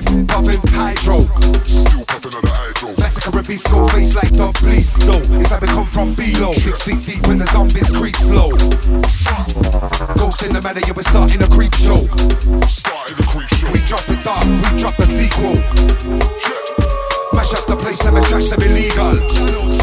live puffing hydro. Still puffing on the hydro. That's a beast, skull face like the police. No, it's like we come from below. Six feet deep when the zombies creep slow. Ghost in the matter, yeah, we're starting a creep show. Starting a creep show. We drop it dark, we drop the sequel. Yeah. Mash up the place, I'm a trash them illegal.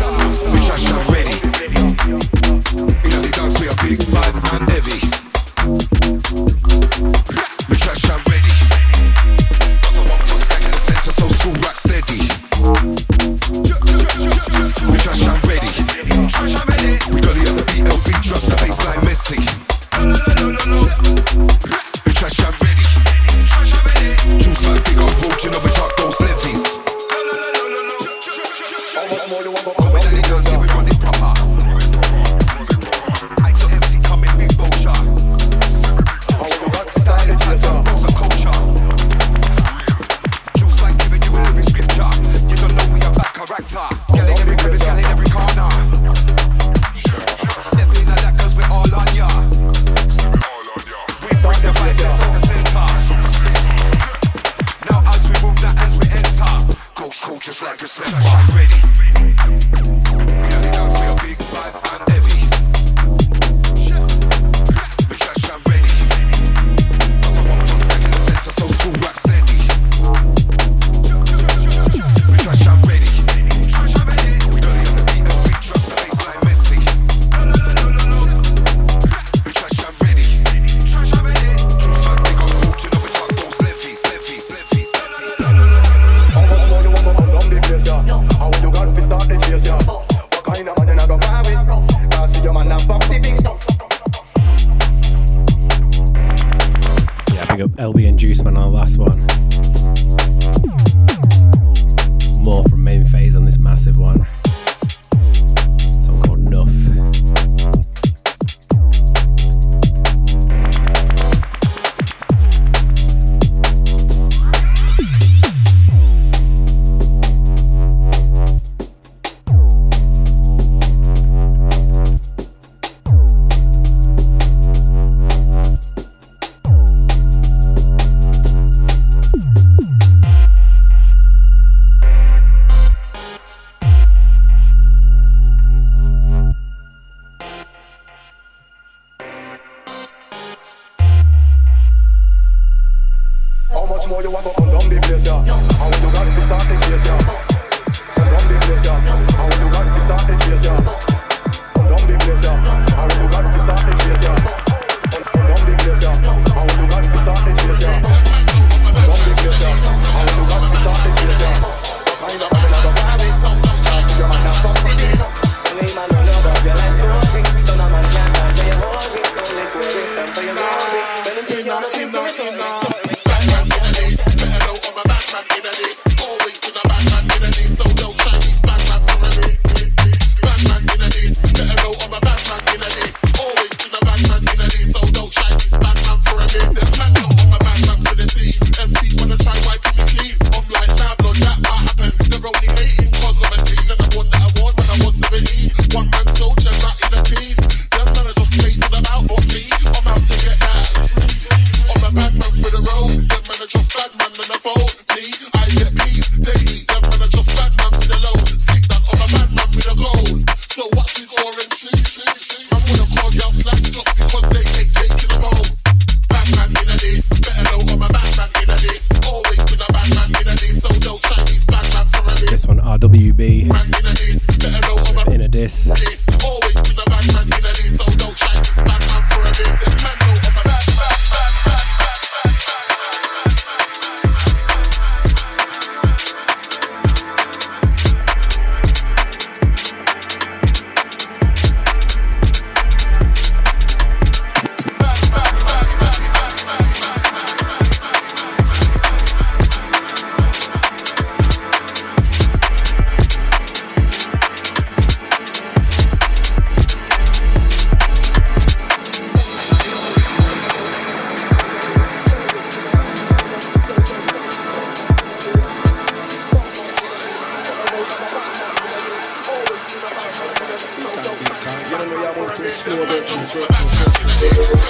Just know that you broke.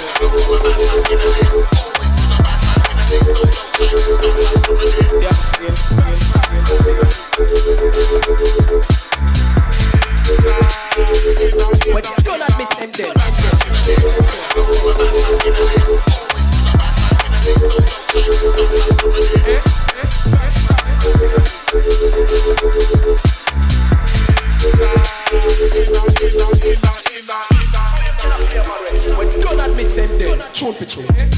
Yes, yes, yes. truth with you.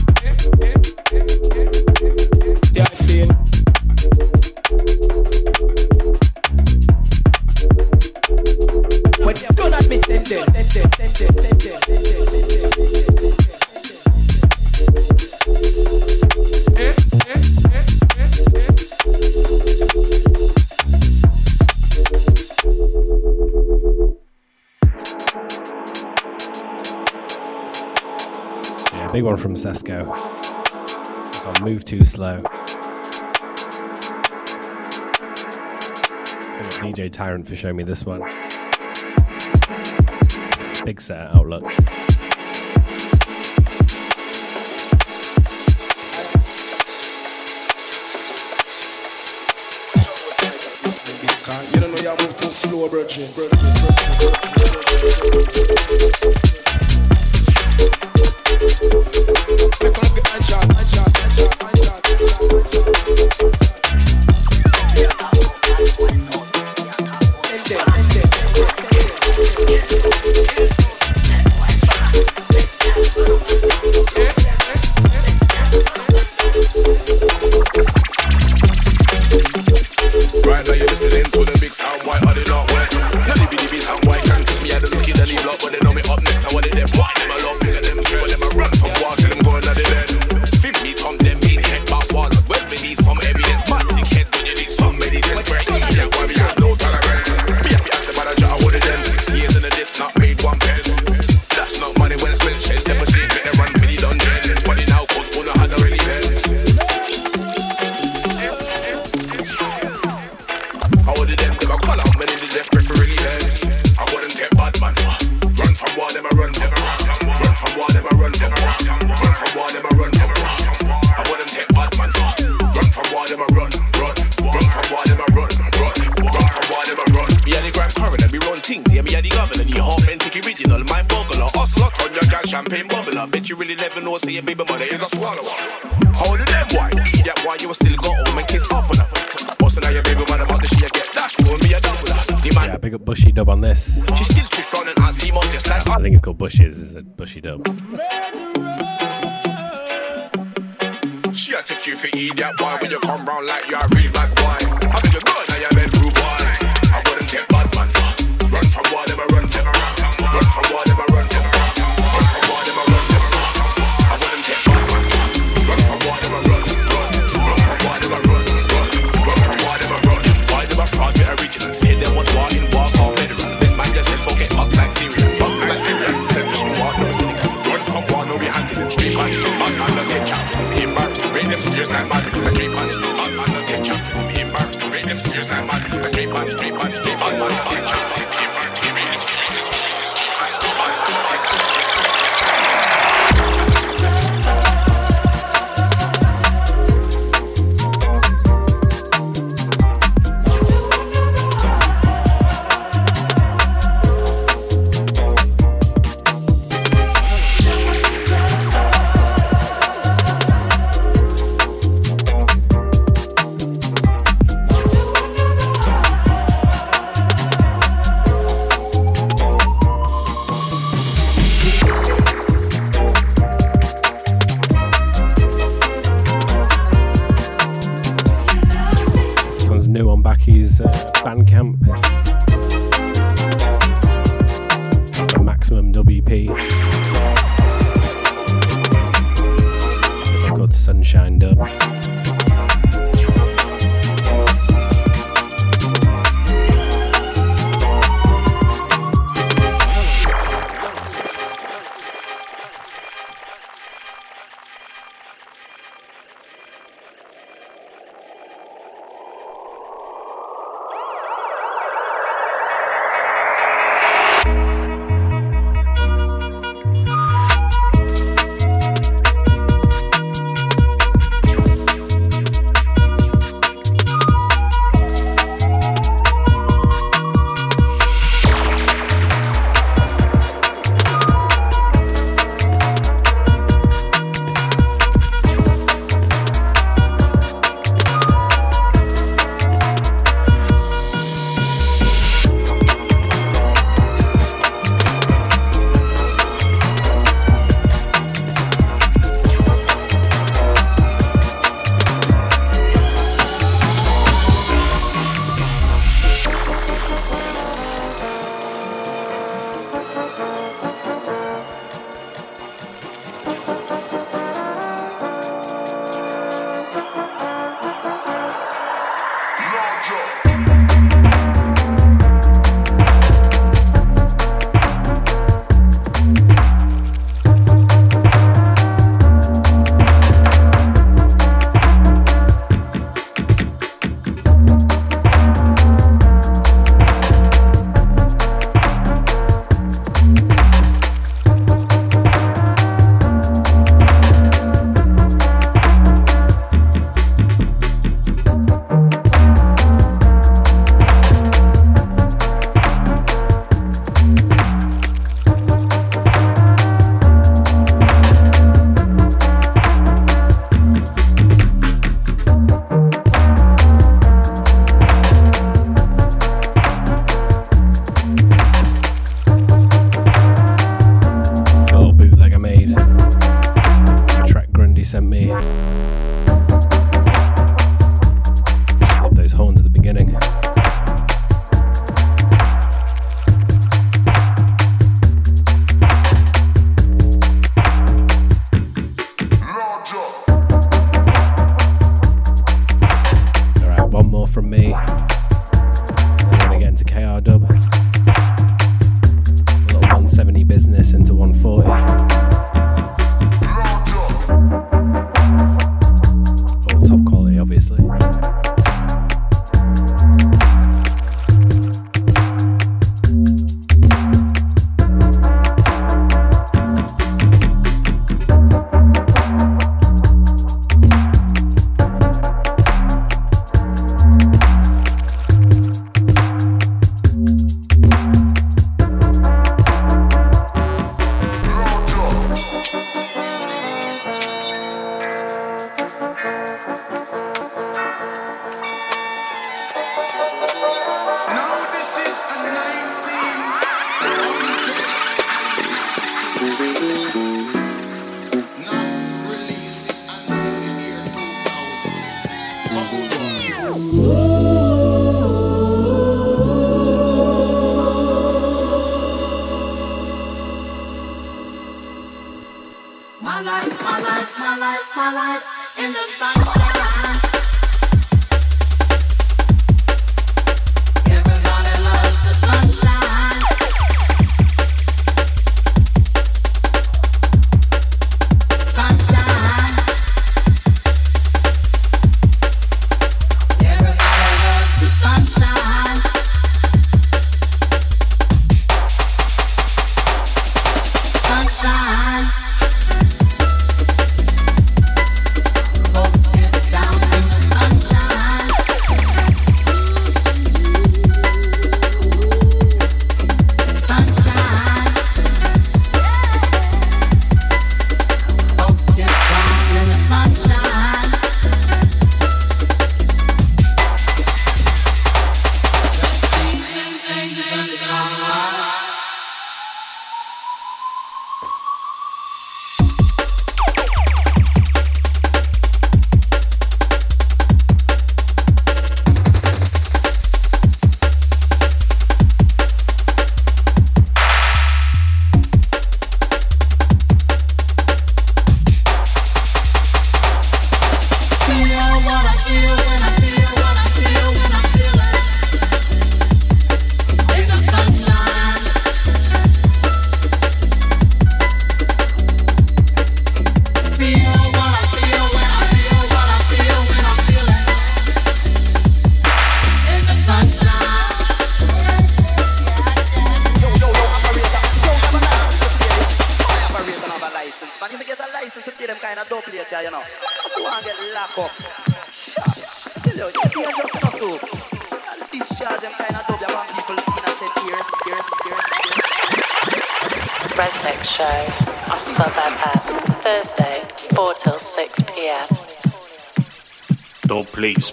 Big one from Sesko. I Move Too Slow. DJ Tyrant for showing me this one. Big set outlook. slow.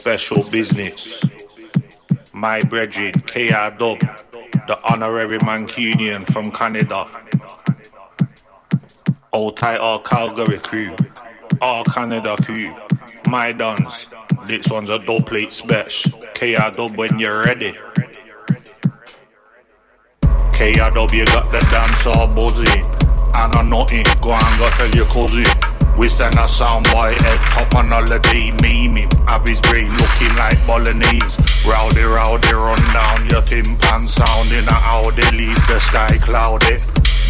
Special business. My brethren, KR Dub, the honorary Mancunian from Canada. Old tight Calgary crew, all Canada crew. My dons, this one's a dub plate special. KR Dub when you're ready. KR Dub, you got the dance all buzzing. And I'm nothing, go and go tell your cousin. We send a soundboy head top on holiday, memeing. Have his brain looking like bolognese. Rowdy, rowdy, run down your timpan sounding. How they leave the sky cloudy.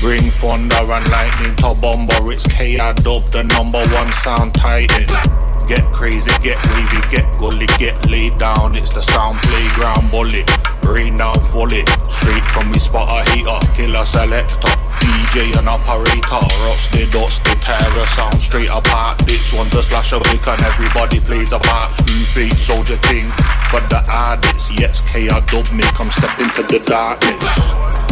Bring thunder and lightning to Bomber. It's KR Dub, the number one sound titan. Get crazy, get wavy, get gully, get laid down. It's the sound playground bully. Rain down. Straight from me spot a heater. Killer selector. DJ and operator. Rusty, dusty, terror sound straight apart. This one's a slash of lick and everybody plays a part. Screw beat, soldier king. For the artists, yes, KR dub me. Come step into the darkness.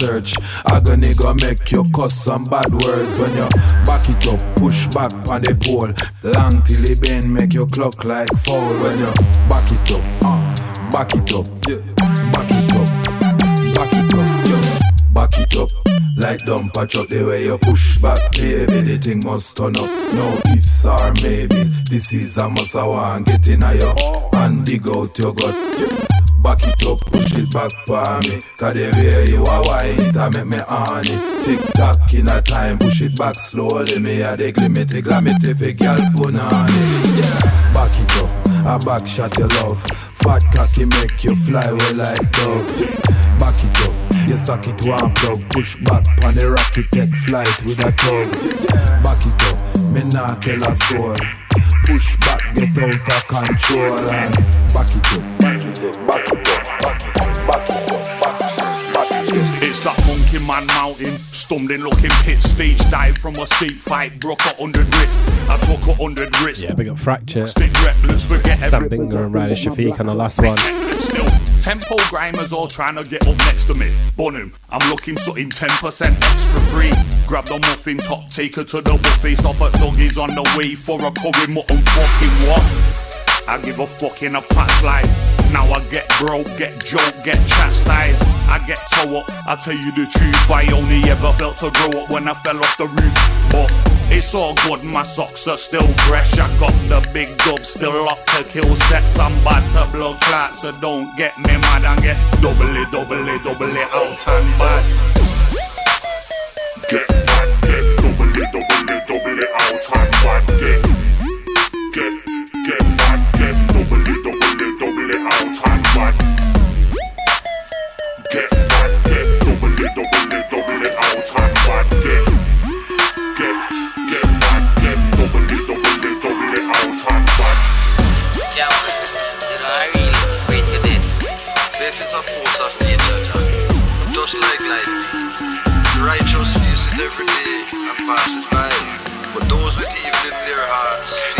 Search. Agony go make you cuss some bad words when you back it up, push back on the pole. Long till it bend, make your clock like foul when you back it up, uh, back it up, back it up, back it up, back it up. Like dumper truck, the way you push back, baby, the thing must turn up. No ifs or maybes. This is a must I want get in your and dig out your gut. Back it up, push it back for me. Cause the way you are wine it, I make me on. Tick tock in a time, push it back slowly. Me a the glimity, glamity, fi girl put on it. Yeah. Back it up, a back shot your love. Fat cocky make you fly away like dove. Back it up. You suck it one plug, push back on the rocket, take flight with a tug. Back it up, me not tell a soul. Push back, get out of control and back it up, man mountain, stumbling looking pit stage dive from a seat fight, broke a hundred wrists. I took a hundred risks. Yeah, big up Fracture. Stick reckless, forget Sam. Binger and Ryder Shafiq on the last one. Still, tempo grimers all trying to get up next to me. Bonham, I'm looking something 10% extra free. Grab the muffin top, take her to the buffet, stop at Dougie's on the way for a curry mutton fucking what? I give a fuck in a past life. Now I get broke, get joke, get chastised. I get toe up, I tell you the truth. I only ever felt to grow up when I fell off the roof. But it's all good, my socks are still fresh. I got the big dub still locked to kill sets. I'm bad to blood clot, so don't get me mad and get double it, double it, double it out and bad. Get get double it, double it, double it out and bad. Get, get, righteous it every day and pass it by. But those with evil in their hearts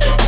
Yeah.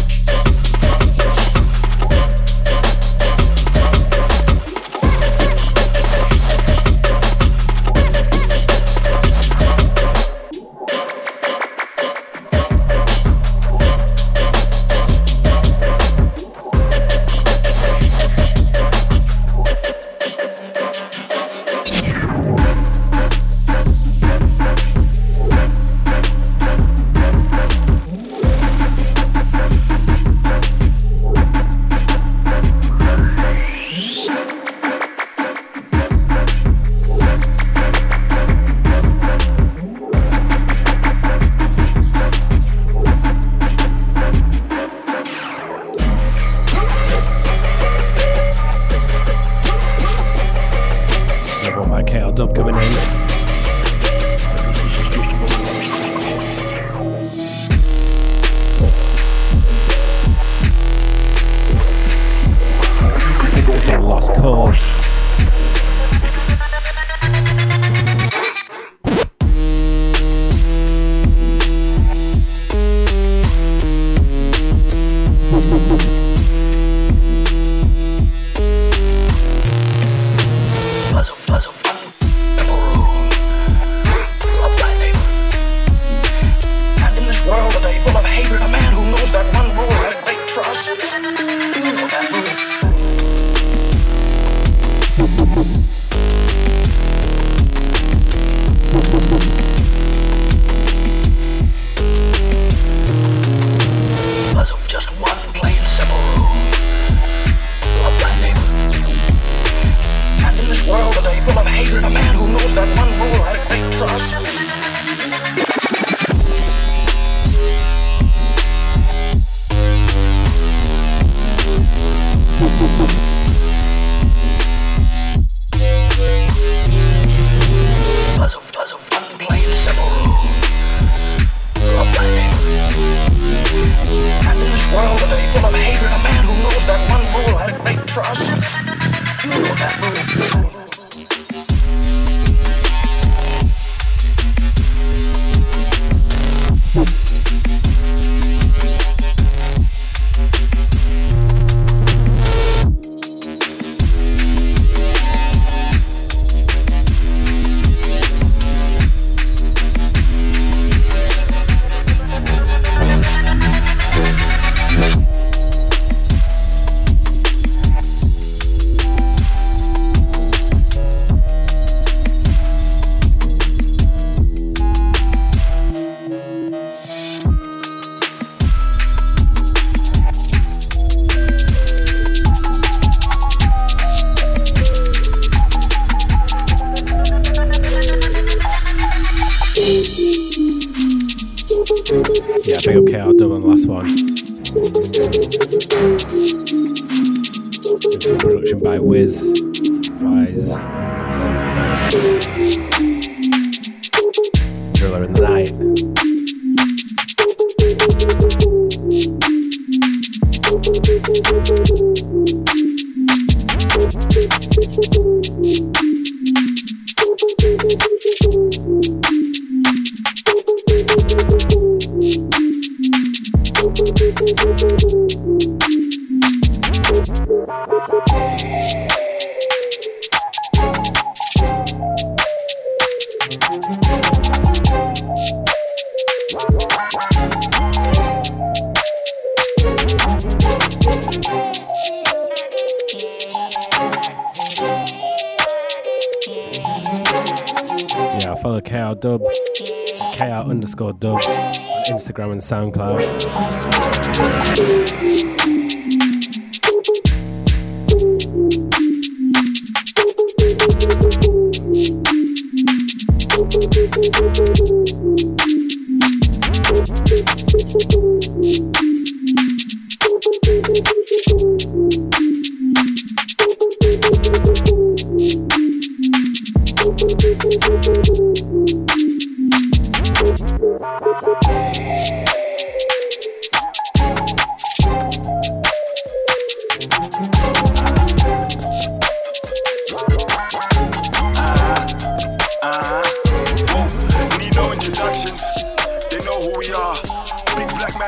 Instagram and SoundCloud.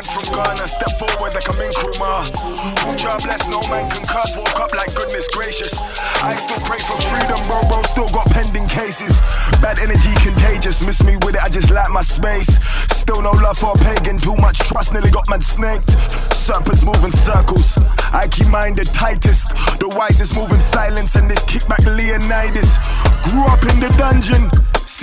Man from Ghana, step forward like I'm in Nkrumah. Try bless, no man can curse. Woke up like goodness gracious. I still pray for freedom, bro, bro. Still got pending cases. Bad energy contagious. Miss me with it, I just like my space. Still no love for a pagan. Too much trust, nearly got man snaked. Serpents moving circles. I keep mine the tightest. The wisest moving silence, and this kickback Leonidas. Grew up in the dungeon.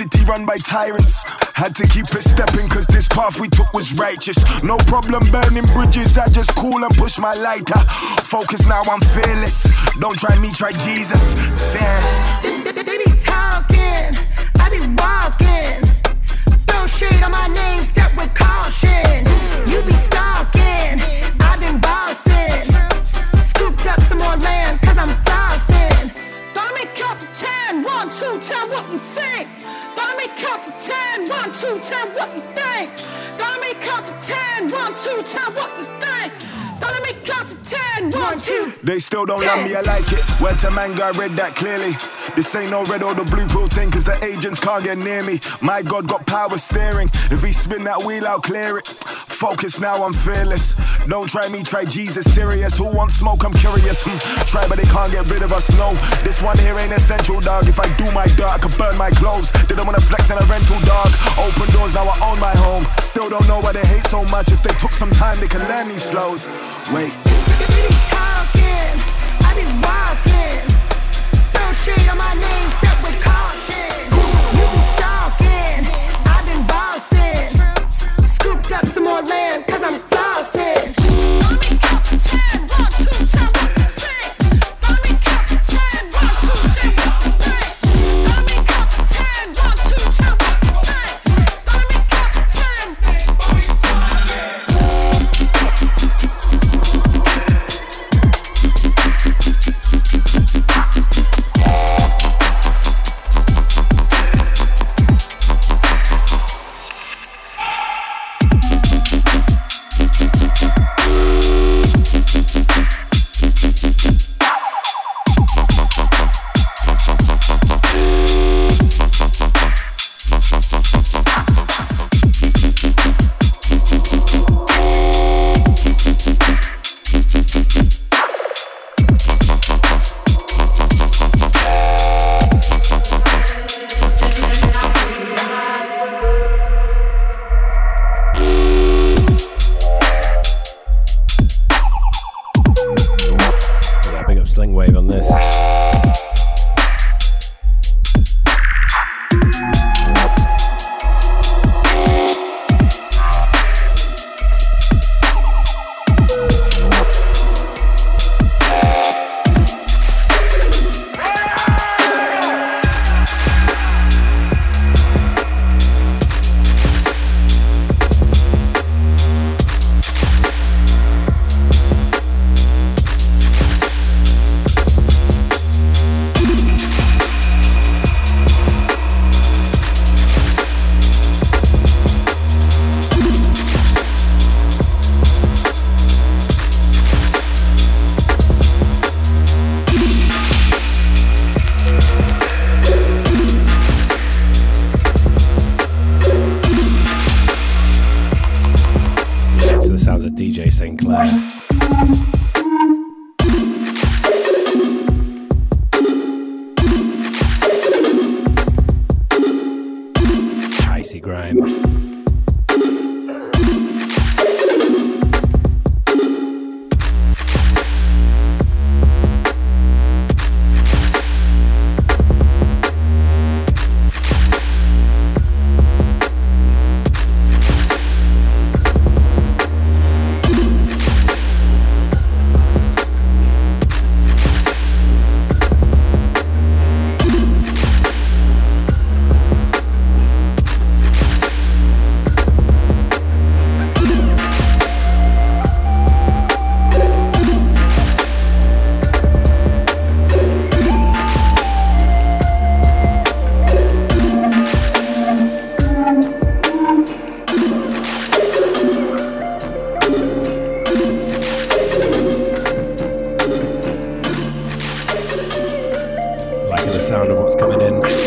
City run by tyrants. Had to keep it stepping cause this path we took was righteous. No problem burning bridges, I just cool and push my lighter. Focus now, I'm fearless. Don't try me, try Jesus. Serious. They be talking, I be walking. Throw shade on my name, step with caution. You be stalking, I've been bossing. Scooped up some more land, cause I'm flossing. Gonna make count to ten, one, two, tell what you think. Count to ten, one, two, tell what you think. Gonna make count to ten, one, two, tell what you think. One, one, two. They still don't love me, I like it. Word to mango, I read that clearly. This ain't no red or the blue pill thing, cause the agents can't get near me. My God got power steering. If he spin that wheel, I'll clear it. Focus now, I'm fearless. Don't try me, try Jesus, serious. Who wants smoke? I'm curious. Hmm. Try, but they can't get rid of us, no. This one here ain't essential, dog. If I do my dirt, I could burn my clothes. Didn't wanna flex in a rental, dog. Open doors, now I own my home. Still don't know why they hate so much. If they took some time, they can learn these flows. Wait. We be talking, I be walking. Throw shade on my name, step with caution. You be stalking, I been bossing. Scooped up some more land, cause I'm flossing. Sound of what's coming in.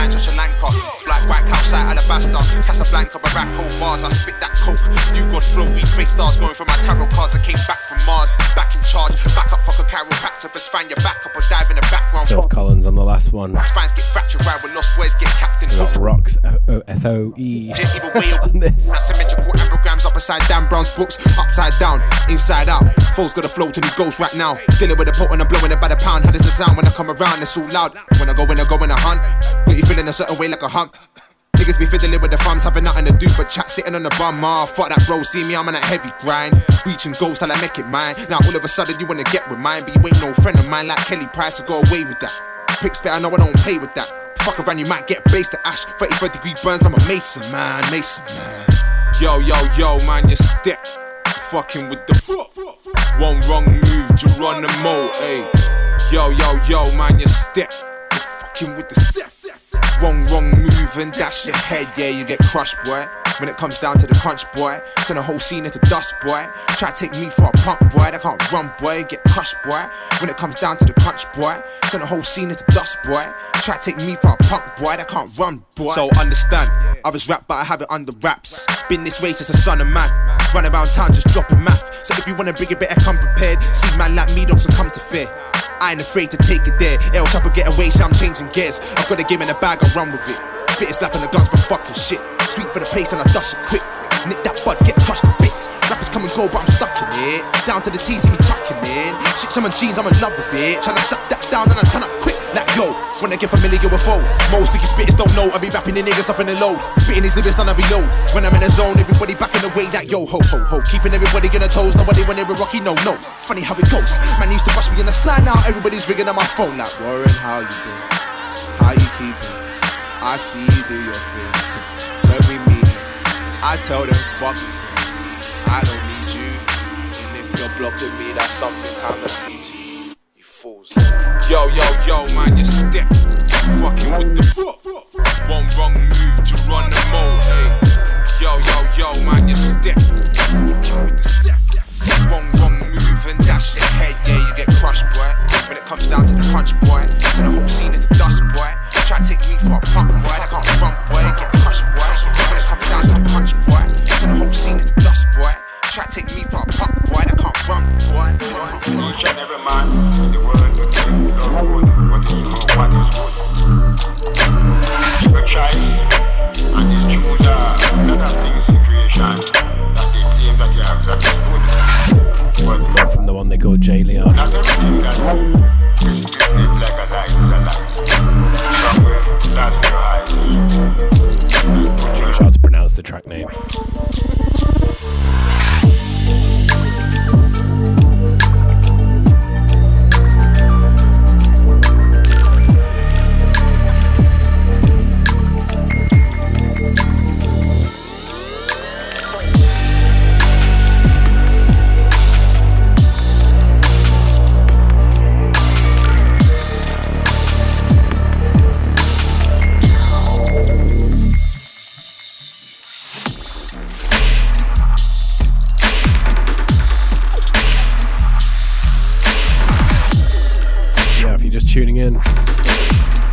The mines Sri Lanka. Black, white, calcite, alabaster, Casablanca, Morocco, Mars. I spit that coke. You got flow, read fake stars going from my tarot cards. I came back from Mars, back in charge, back up, fuck a chiropractor, but span your back up or dive in the background. Phil Collins on the last one. Spines get fractured, right when lost boys get captain. Rocks F O E way on upside down, Brown's books upside down, inside out. Foes got a flow to the ghost right now. Dealing with a potent, I'm blowing it by the pound. How does it sound when I come around? It's all loud. When I go, when I go, when I hunt. Get you feeling a certain way like a hump. Niggas be fiddling with the thumbs, having nothing to do but chat, sitting on the bum. Ah, fuck that, bro. See me, I'm on a heavy grind. Reaching goals till I make it mine. Now all of a sudden you wanna get with mine, but you ain't no friend of mine like Kelly Price to go away with that. Pricks better know I don't play with that. Fuck around, you might get blazed to ash. 35 degree burns, I'm a mason, man, mason, man. Yo, yo, yo, man, you step. Fucking with the f- One wrong move, Geronimo, ayy. Yo, yo, yo, man, you step. Fucking with the step. Wrong, wrong move and dash your head, yeah, you get crushed, boy. When it comes down to the crunch, boy, turn the whole scene into dust, boy. Try to take me for a punk, boy, that can't run, boy, get crushed, boy. When it comes down to the crunch, boy, turn the whole scene into dust, boy. Try to take me for a punk, boy, that can't run, boy. So understand, I was rap, but I have it under wraps. Been this way since a son of man. Run around town just dropping math. So if you wanna bring it better, come prepared. See man like me, don't succumb to fear. I ain't afraid to take it there. El Chopper get away, so I'm changing gears. I've got a game in the bag, I run with it. Spit it, slapping the guns, but fucking shit. Sweet for the place, and I dust it quick. Nick that bud, get crushed to bits. Come and go, but I'm stuck in it. Down to the T, see me tucking in. Shit, some jeans, I'm in love with it. Tryna shut that down, then I turn up quick. Like yo, when I get familiar with foe. Most of you spitters don't know. I be rapping the niggas up in the load. Spitting these lyrics on I reload. When I'm in the zone, everybody back in the way. That yo ho ho ho. Keeping everybody on their toes. Nobody when they were rocky, no no. Funny how it goes. Man used to rush me in the slide now. Everybody's ringing on my phone. Like Warren, how you doing? How you keeping? I see you do your thing. When we meet, I tell them fuck the sins. I don't need you. And if you're blocking me, that's something I'ma see to you. You fools. Yo, yo, yo, man, you step. Fucking with the fuck. One wrong move, Geronimo, hey. Yo, yo, yo, man, you step. Fucking with the step. One wrong move and dash your head, yeah, you get crushed, boy. When it comes down to the crunch, boy. Turn the whole scene into dust, boy. Try to take me for a punk, Try to take me for a punk, boy. I can't run, boy. boy, boy. Each and every man in the world will know what is wrong, what is good. People try and they choose a lot things in creation that they claim that they have that is good. But More from the one they call J Leon. not everything that is business like a life is a life. Somewhere that's your eyes. Make sure to pronounce the track name. Tuning in,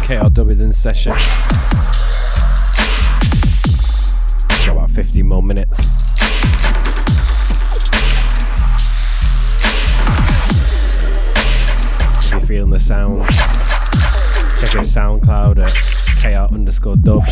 KR Dub is in session. Got about 15 more minutes. If you're feeling the sound, check his SoundCloud at KR underscore dub.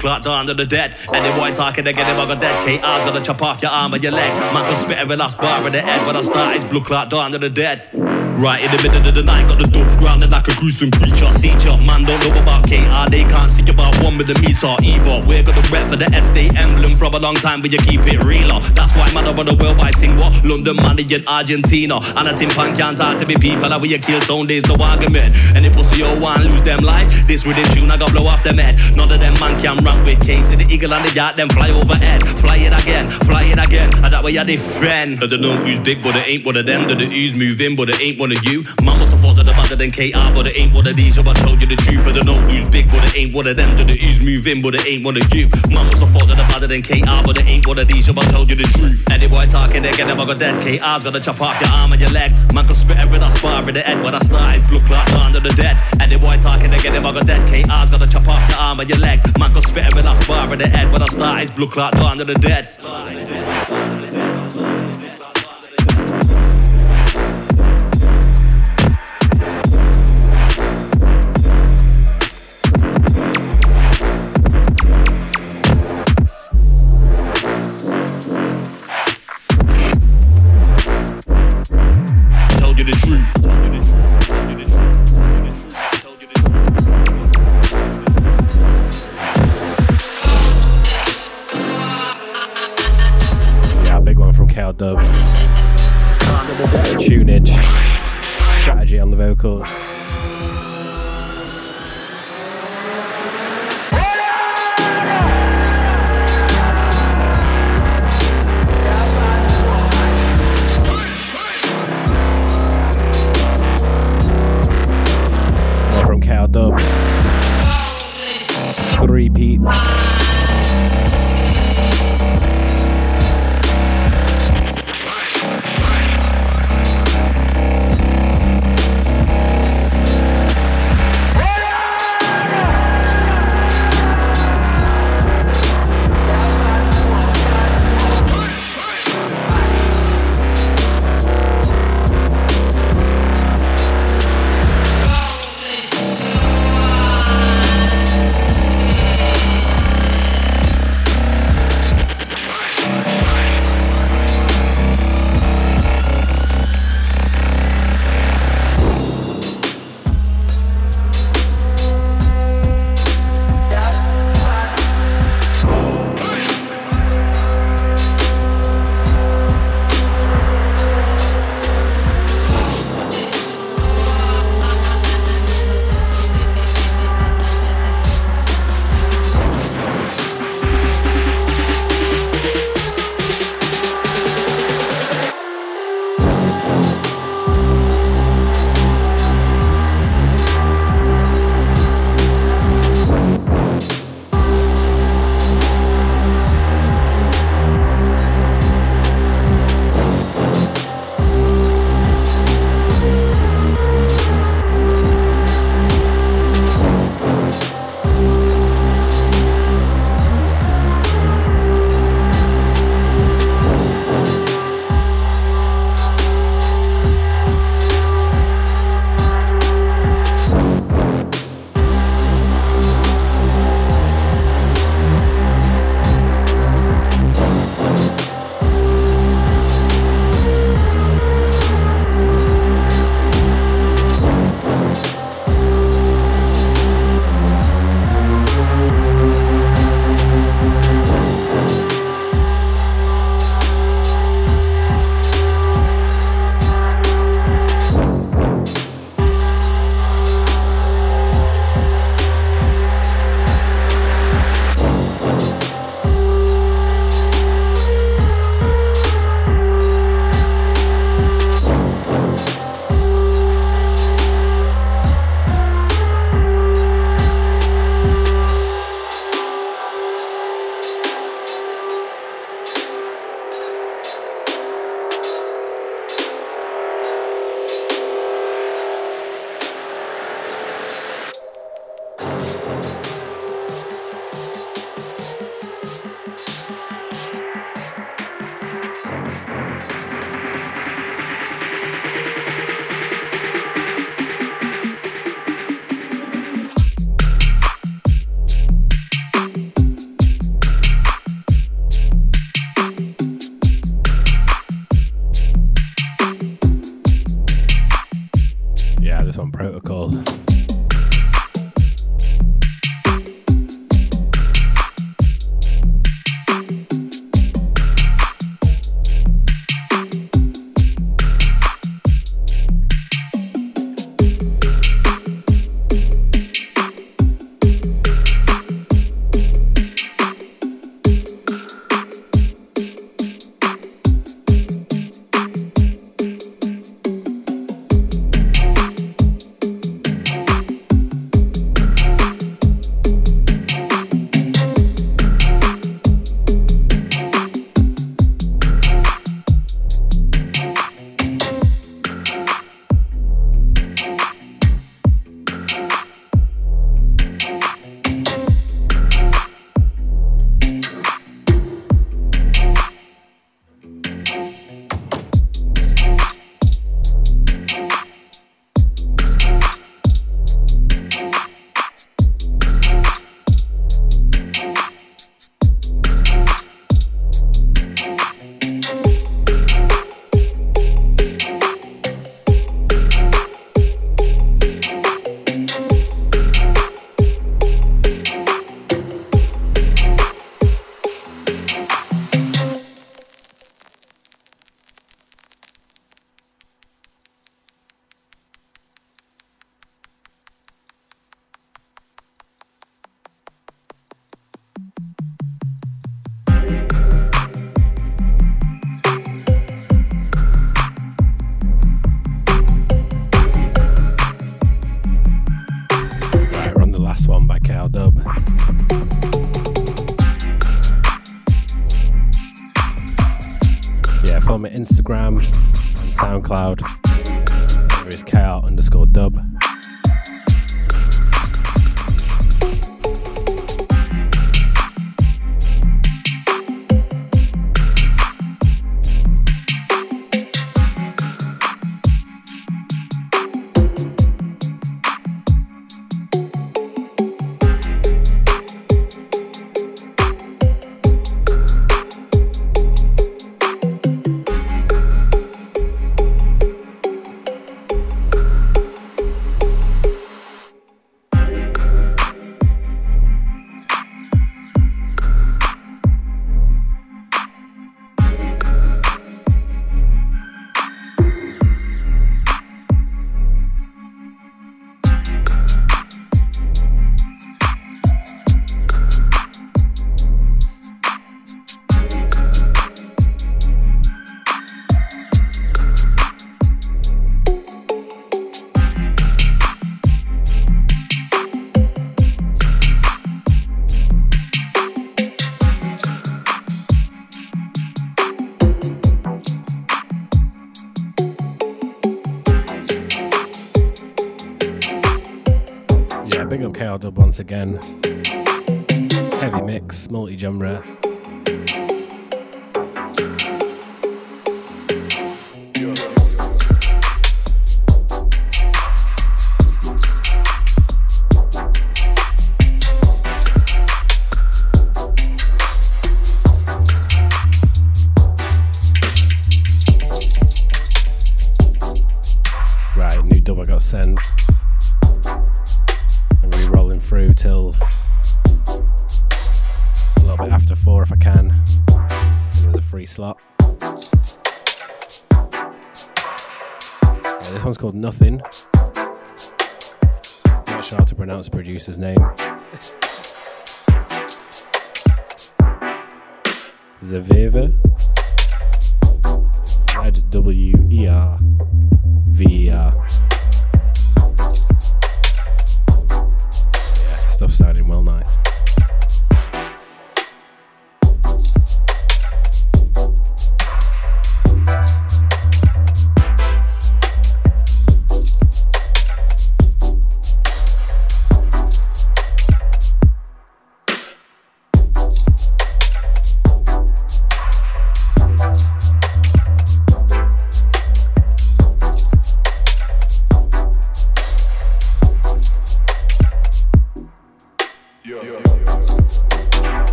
Clot down to the dead. Any boy talking, get them I got dead. KR's gonna chop off your arm and your leg. Man, can spit every last bar in the head when I start. It's blood clot down to the dead. Right in the middle of the night, got the dubs grounded like a gruesome creature. Seacher, man, don't know about KR, they can't see about one with the meter either. We're gonna rep for the SD emblem from a long time, but you keep it realer. That's why man, I run the worldwide thing, what? London, and Argentina. And I think pan can't talk to me people, like we kill zone, there's no argument. And if pussy you one lose them life, this with tune, I got blow off them head. None of them man can rank with case. The eagle and the yacht, them fly overhead. Fly it again, fly it again. And that way you defend. I don't know who's big, but it ain't one of them. That the who's move in, but it ain't one of you. Thought that the better than KR, but it ain't one of these. So I told you the truth. I don't know who's big, but it ain't one of them. That who's move in, but it ain't one of you. Man must have thought that the better than KR, but it ain't one of these. So I told you the truth. Any boy talking, they get them, I got dead. KR's gonna chop off your arm and your leg. Man can spit every last bar in the head when I start. It's blood clot under the dead. Any boy talking, they get them, I got dead. KR's gonna chop off your arm and your leg. Man can spit every last bar in the head when I start. It's blood clot under the dead. KL Dub. Tunage. Strategy on the vocals. SoundCloud. Again.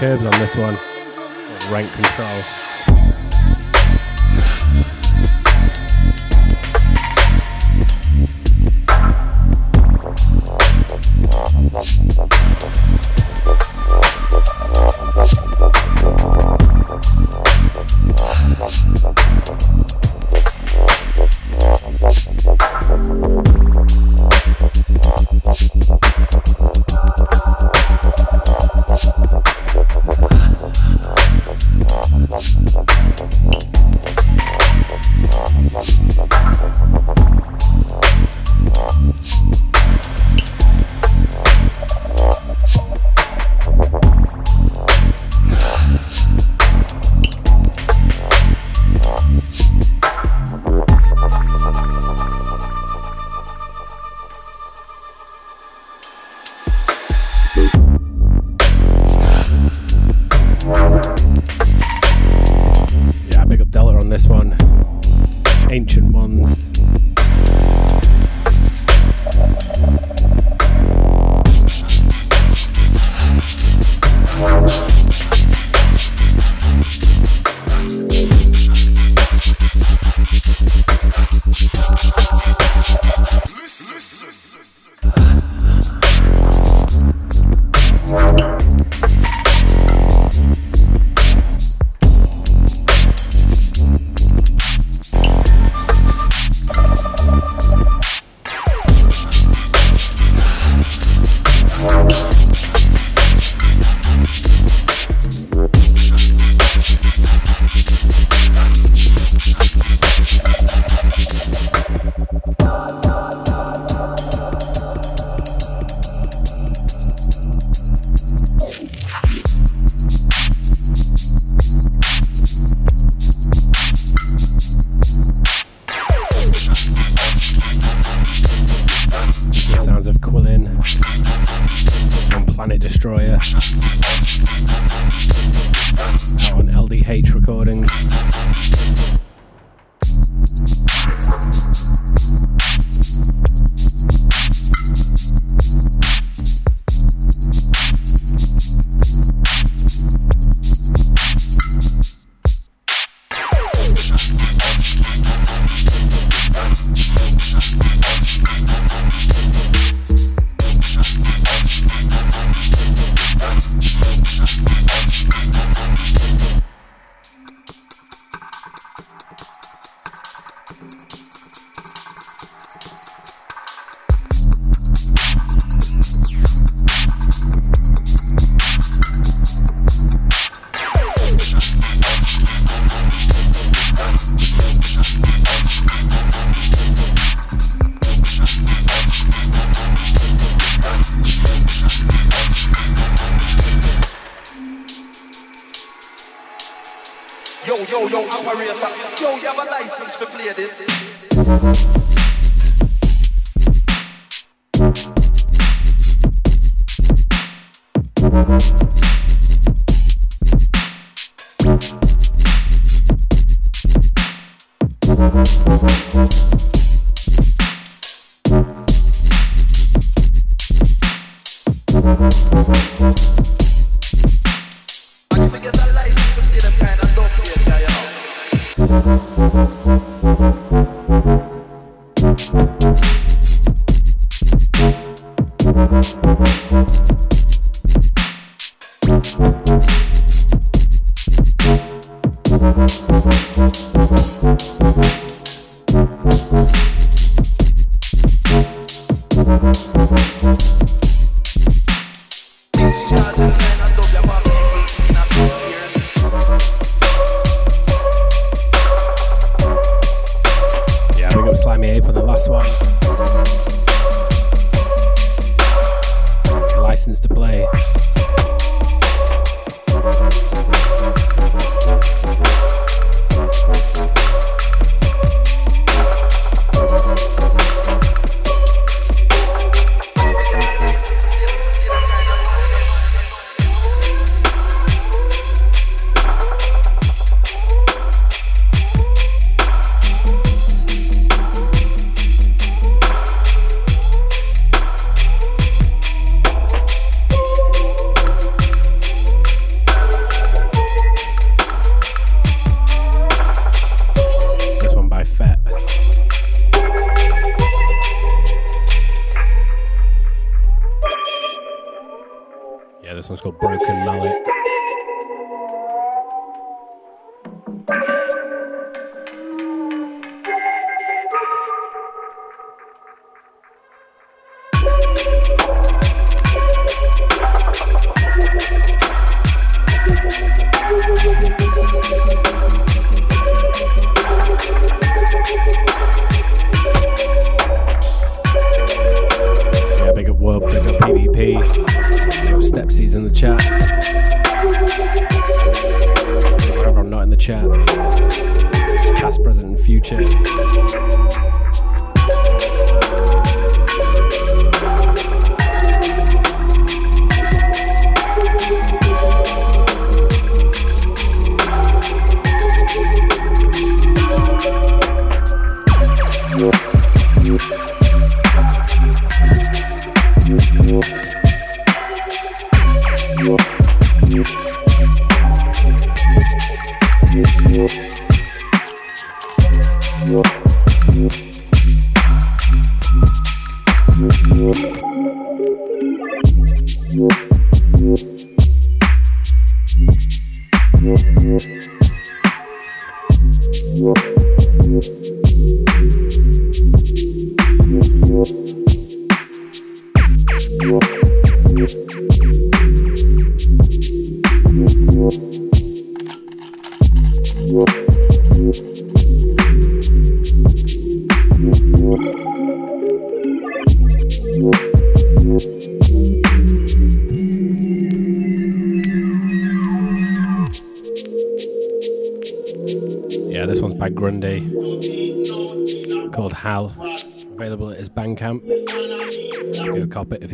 Curbs on this one. Rank Control.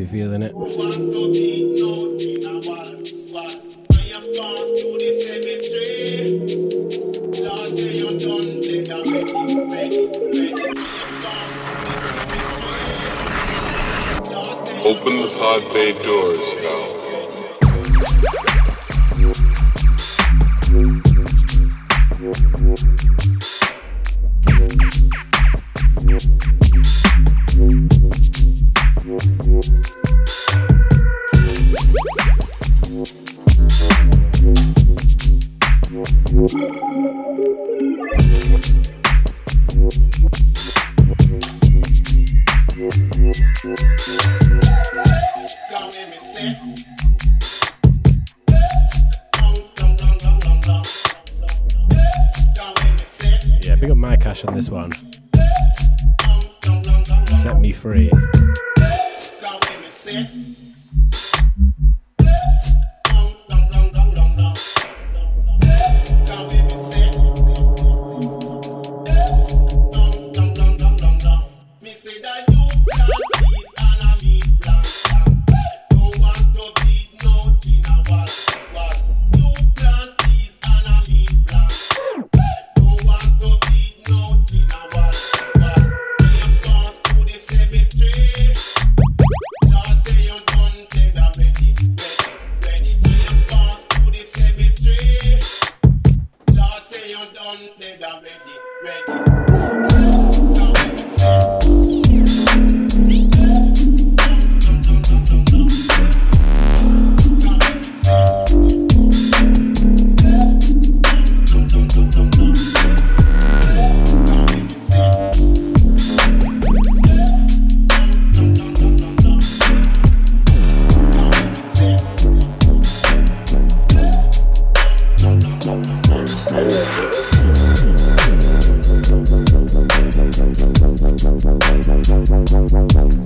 Feeling it. Bye.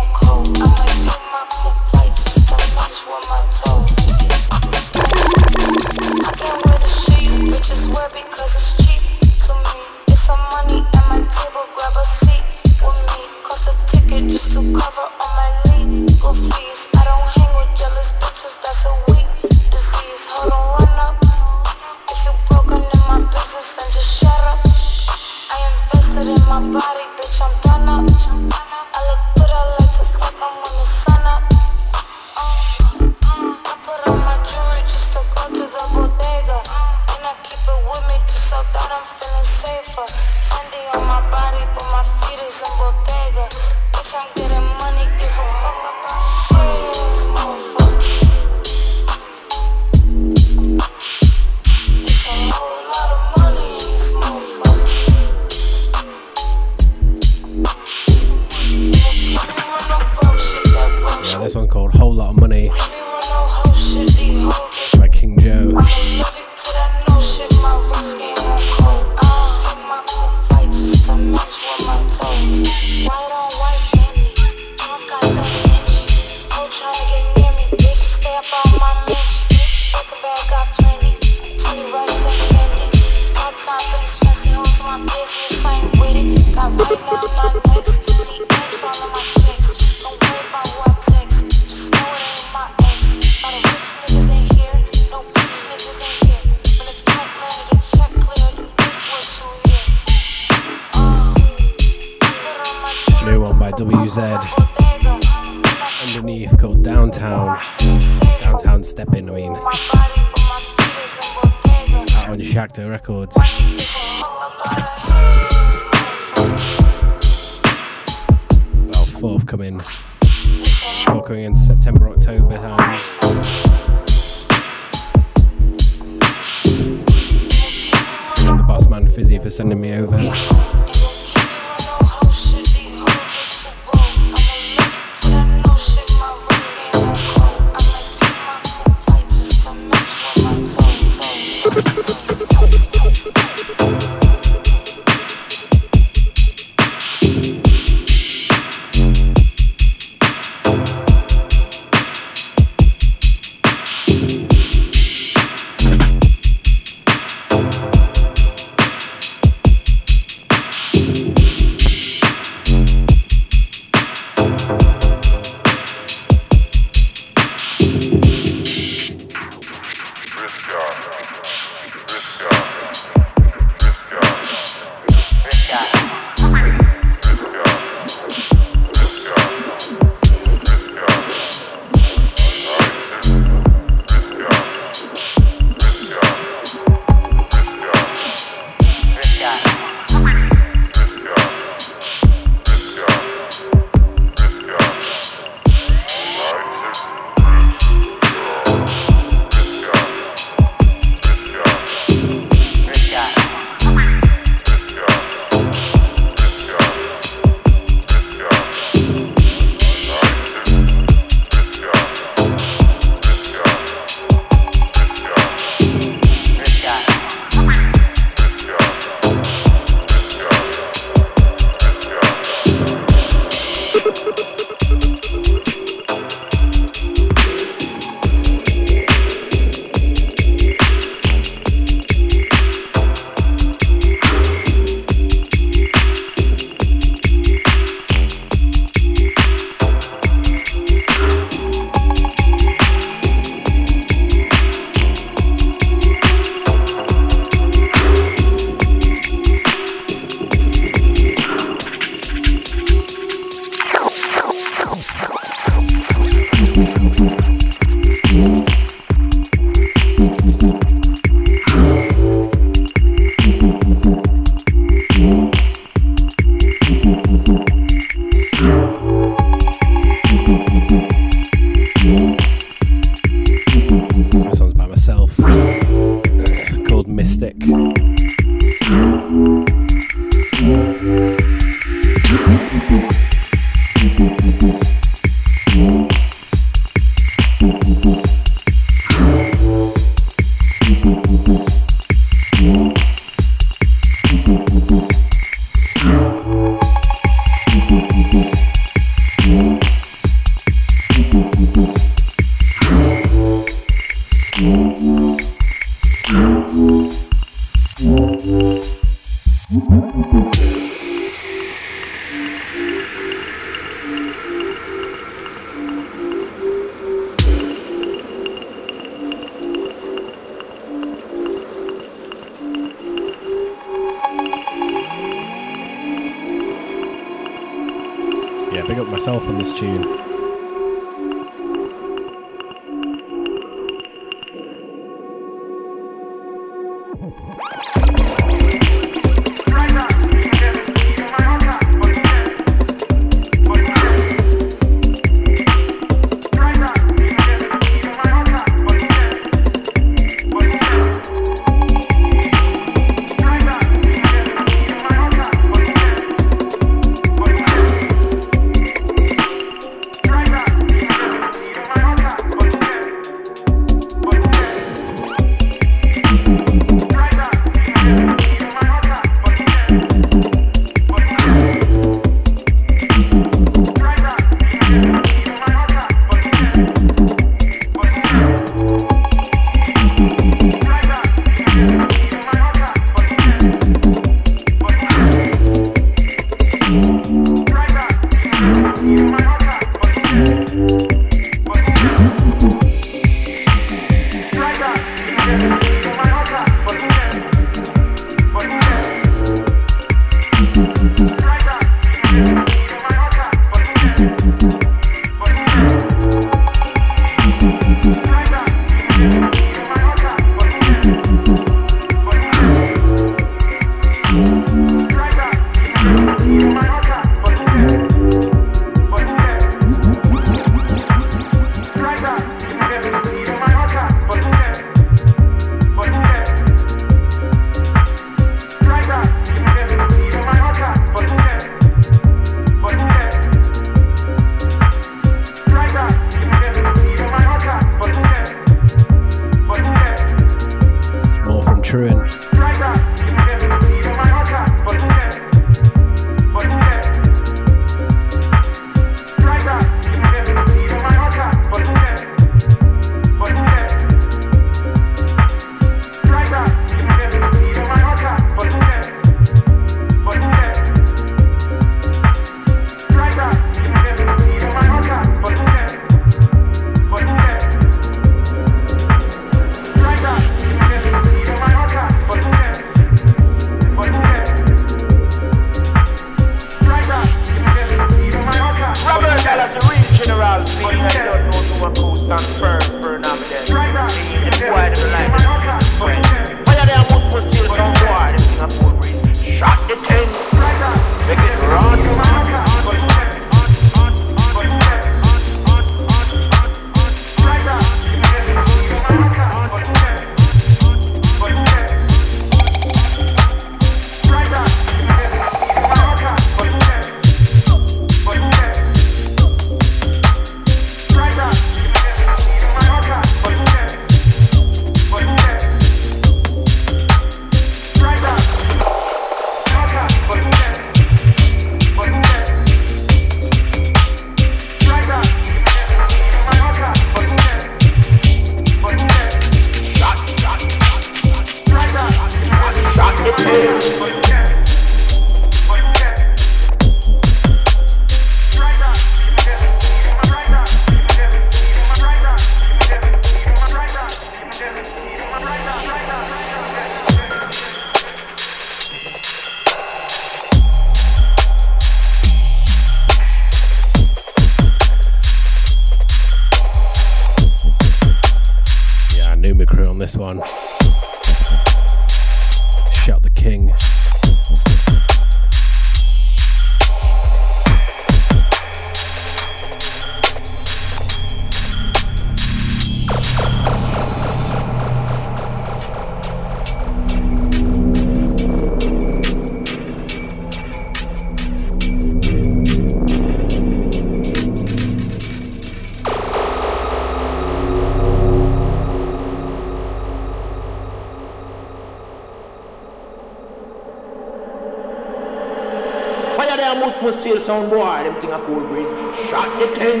must must sail sound boy, them thing a cool breeze. Shot the thing,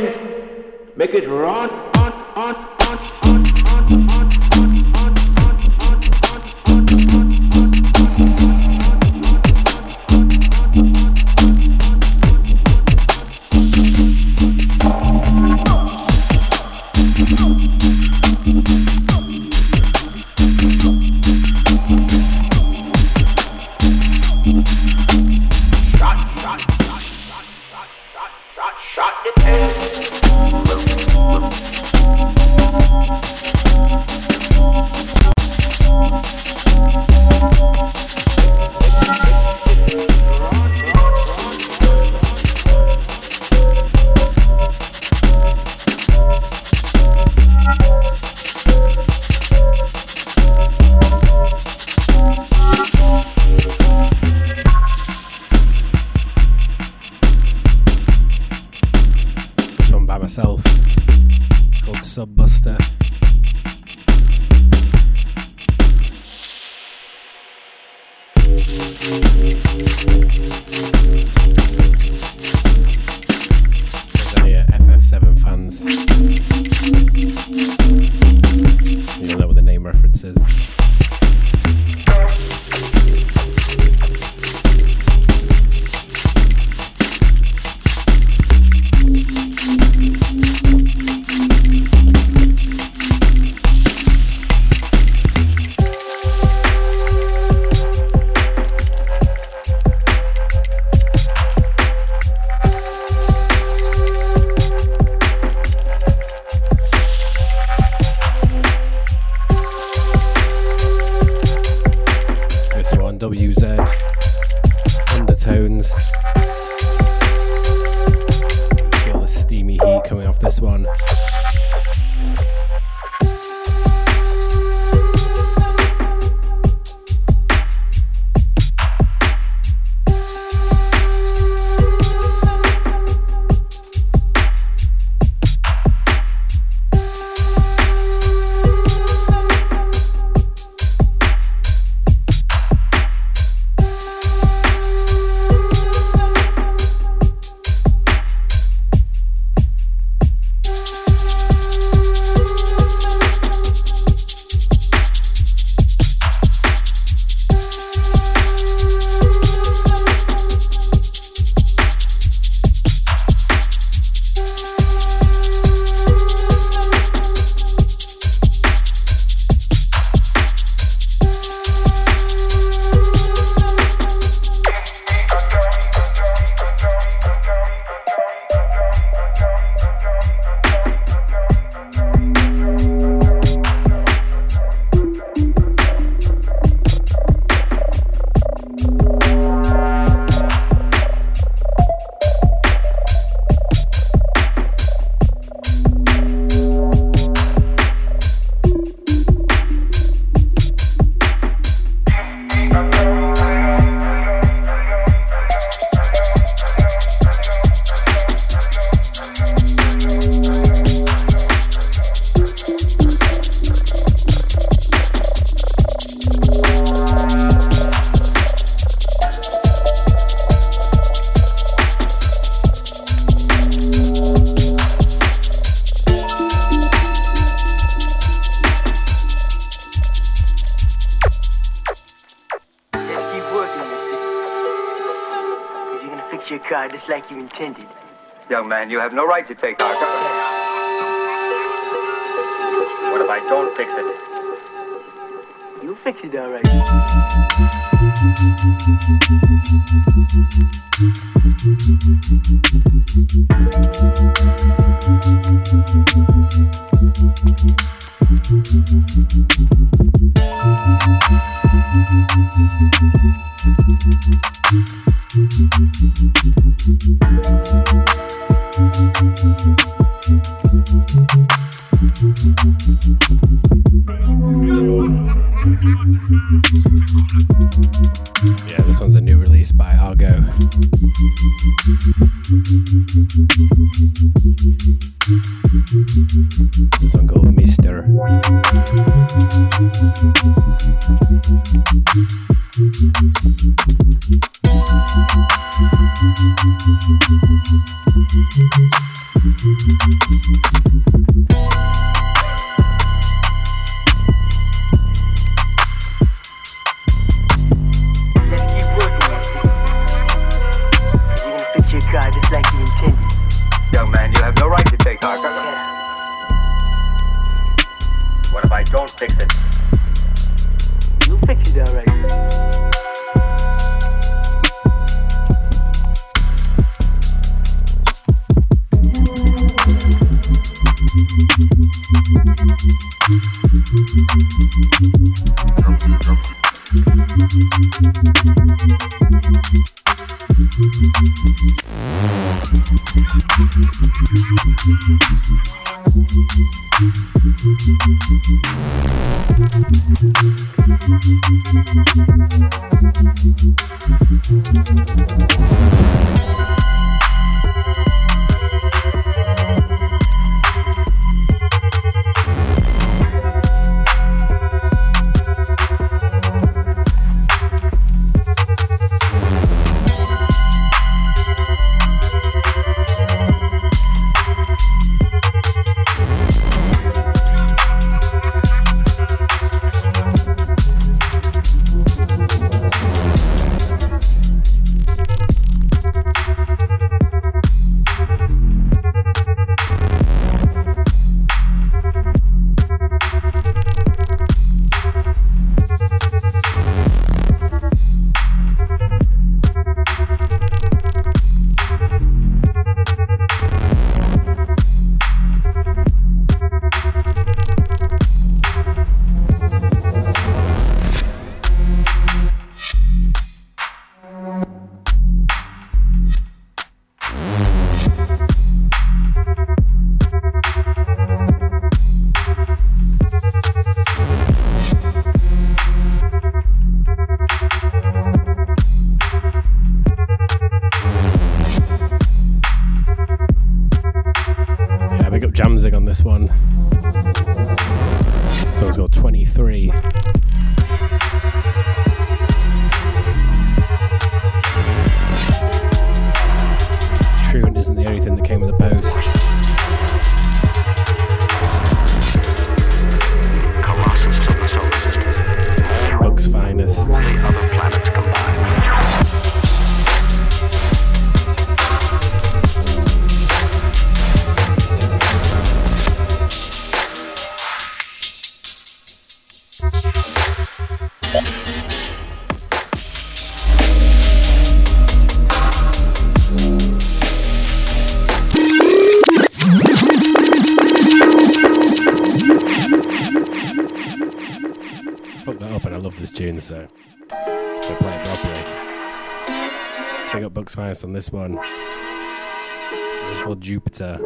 make it run, on, on, on, on, on, on. and you have no right to take Thank so we're playing properly. Big up Bucks Finest on this one. It's called Jupiter.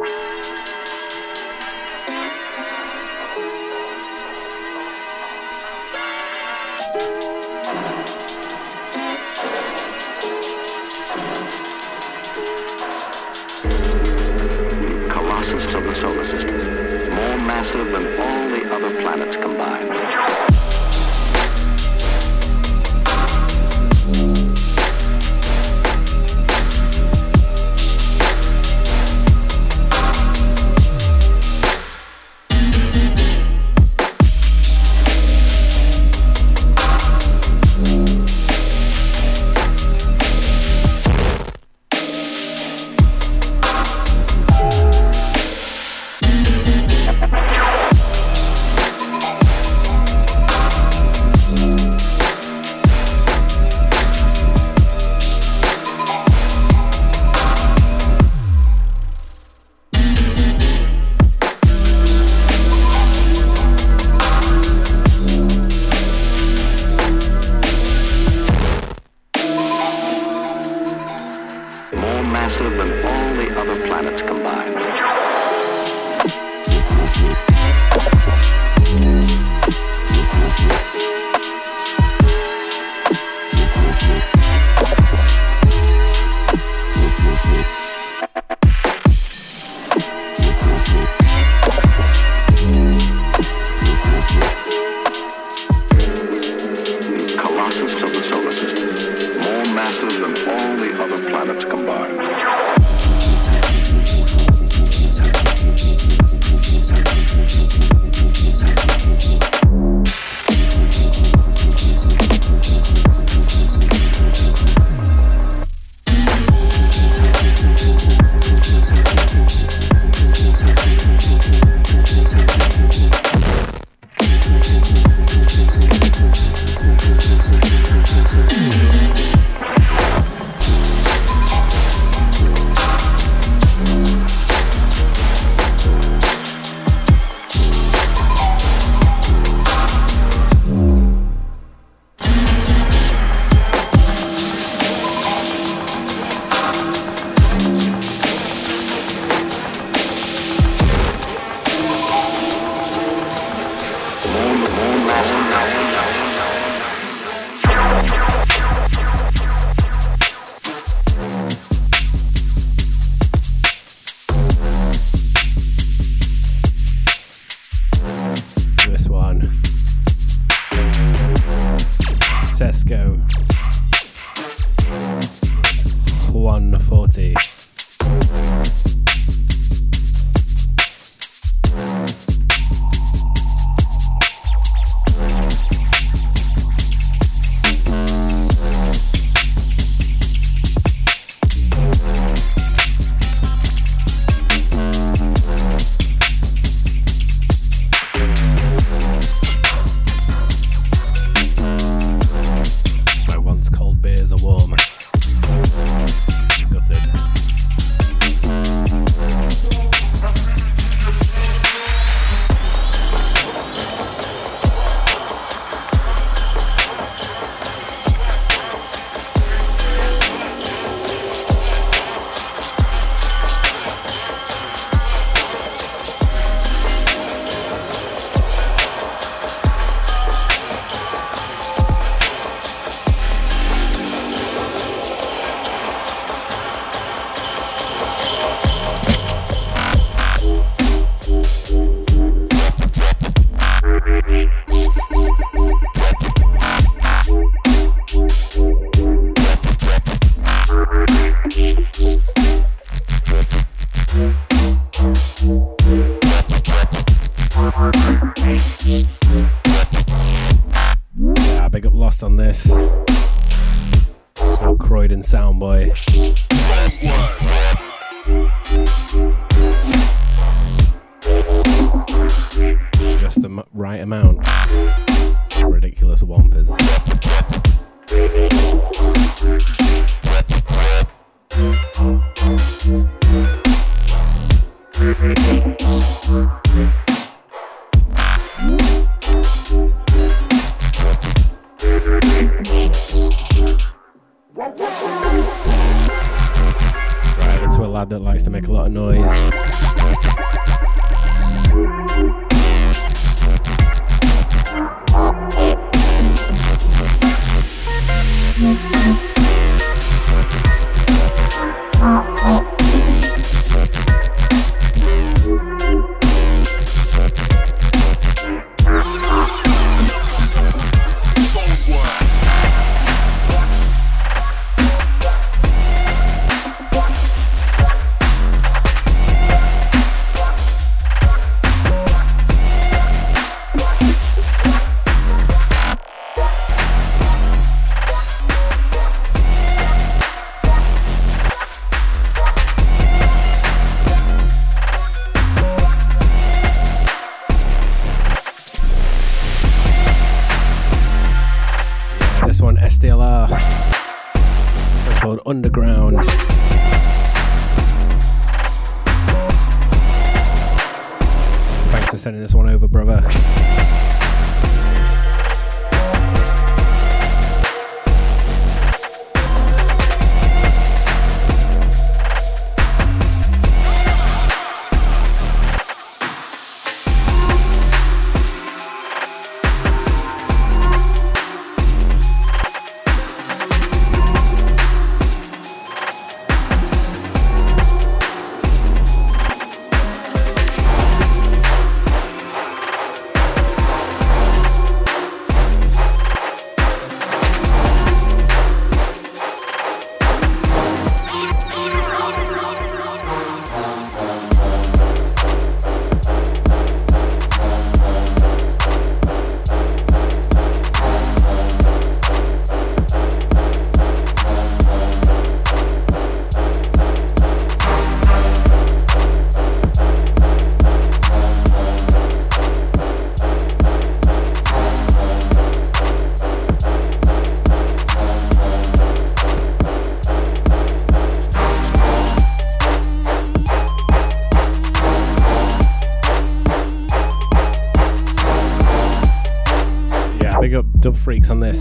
Freaks on this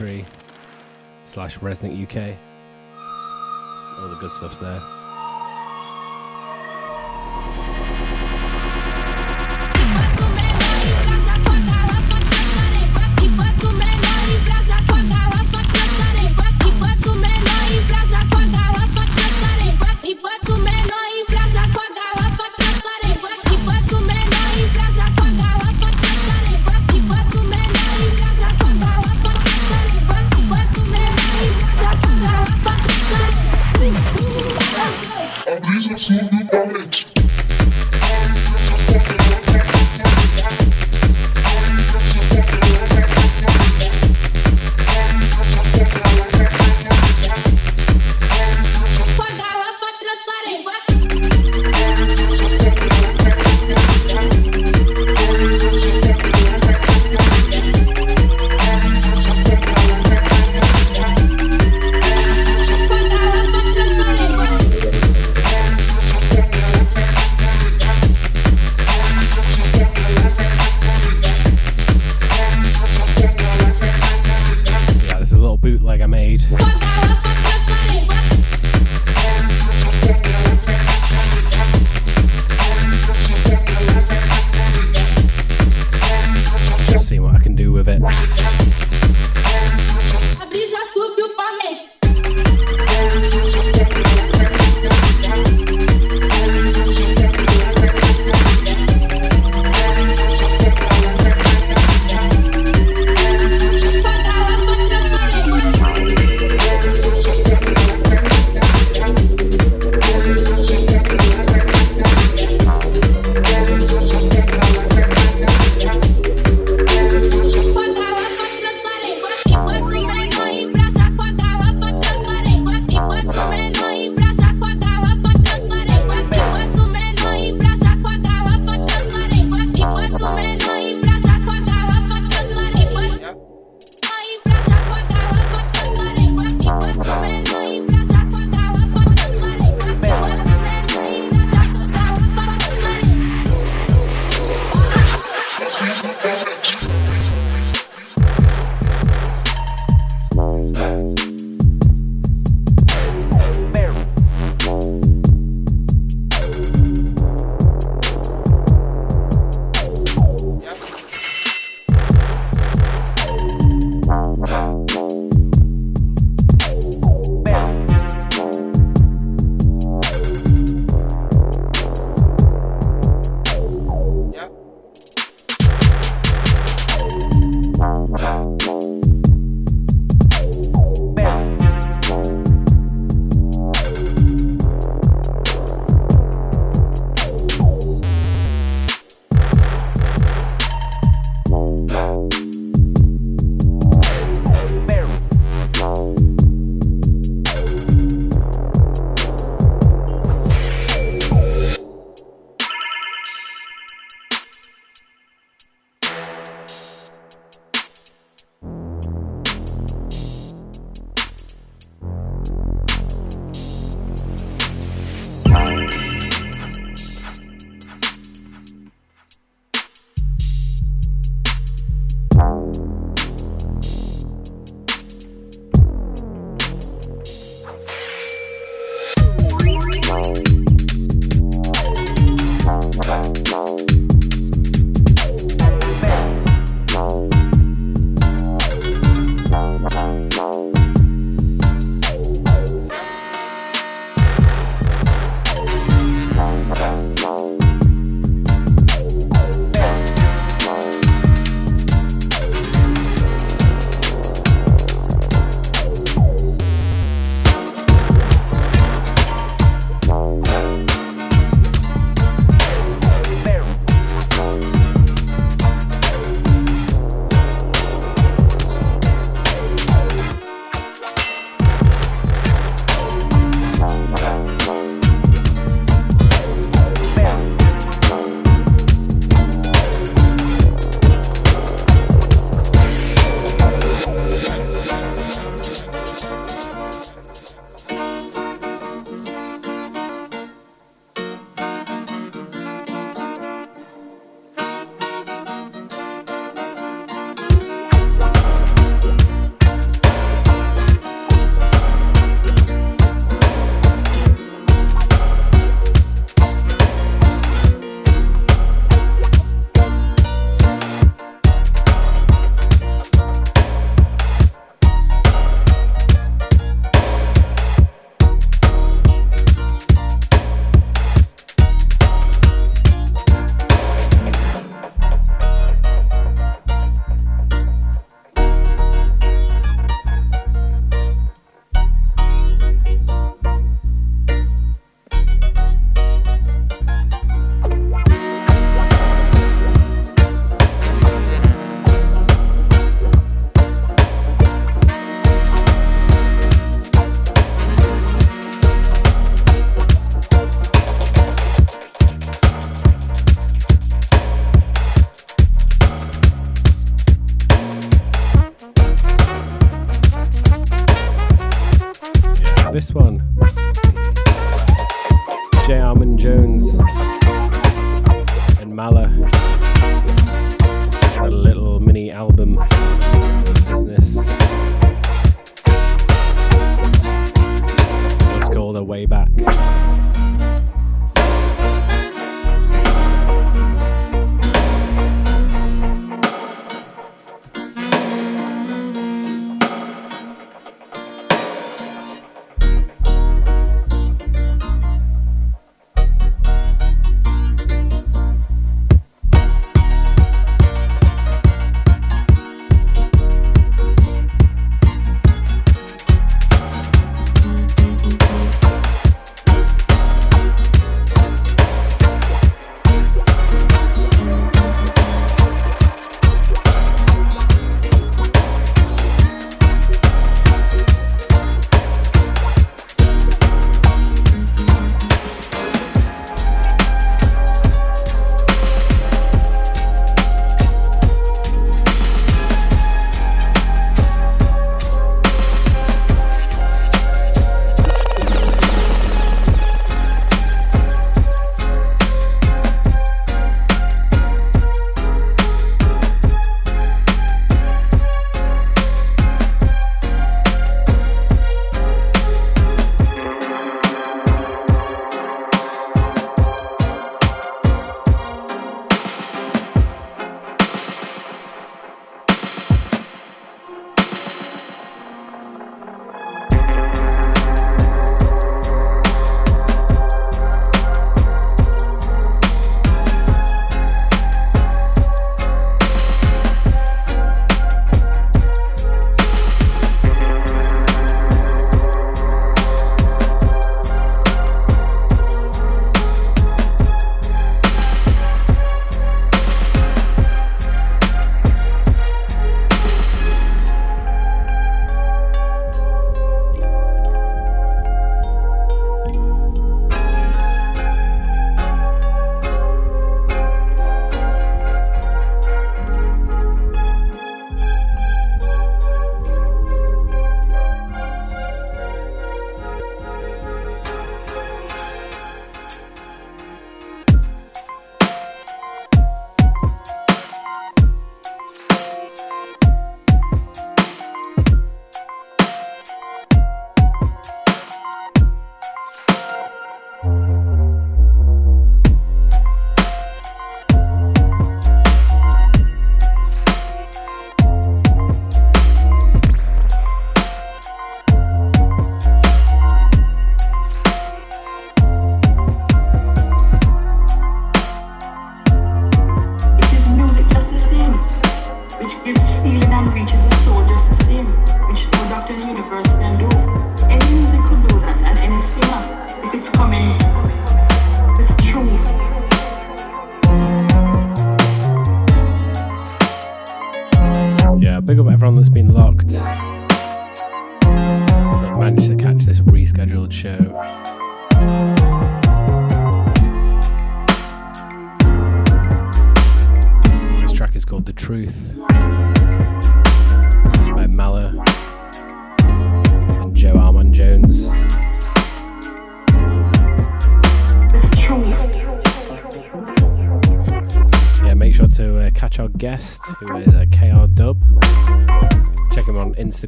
Linktree slash Resnick UK. All the good stuff's there. she be coming.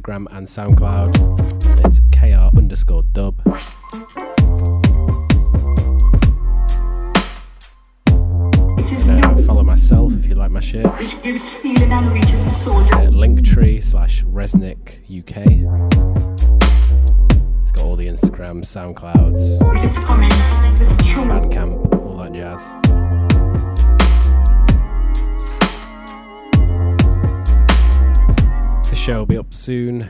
Instagram and SoundCloud. It's KR underscore dub. It is Uh, follow myself if you like my shit. which gives feeling and reaches the soul. It's at Linktree slash Resnick UK. It's got all the Instagram, SoundClouds, It's coming with truth. Bandcamp, all that jazz. Show will be up soon.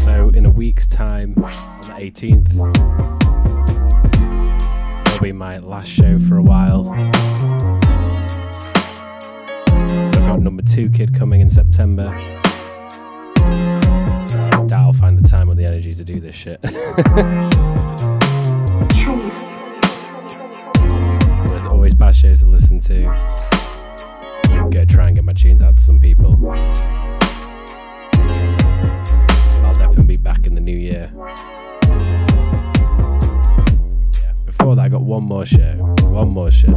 So, in a week's time, on the 18th, will be my last show for a while. I've got number two kid coming in September. Doubt I'll find the time or the energy to do this shit. There's always bad shows to listen to. Gonna try and get my tunes out to some people. I'll definitely be back in the new year. Yeah. Before that, I got one more show. One more show.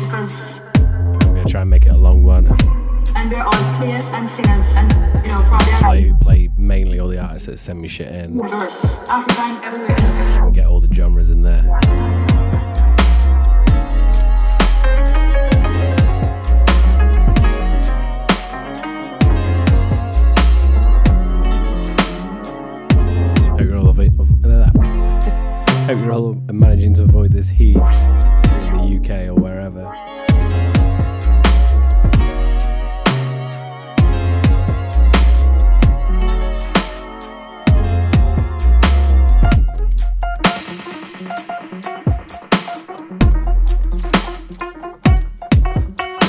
Because I'm gonna try and make it a long one. and we're all players and singers and you know probably Play, play mainly all the artists that send me shit in. universe, Africa everywhere else. And get all the genres in there. Hope you're all managing to avoid this heat in the UK or wherever.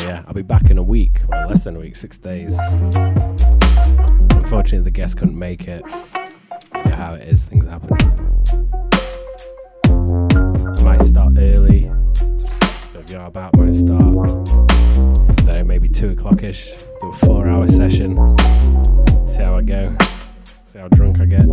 Yeah, I'll be back in a week, or less than a week, six days. Unfortunately, the guest couldn't make it. You know how it is, things happen. So you're about, might start. Then maybe two o'clock ish, do a four hour session. See how I go, see how drunk I get.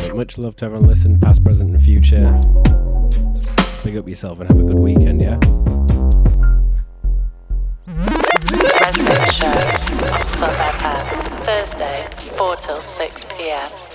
So much love to everyone listening, past, present, and future. Big up yourself and have a good weekend, yeah? Show Thursday, 4 till 6 pm.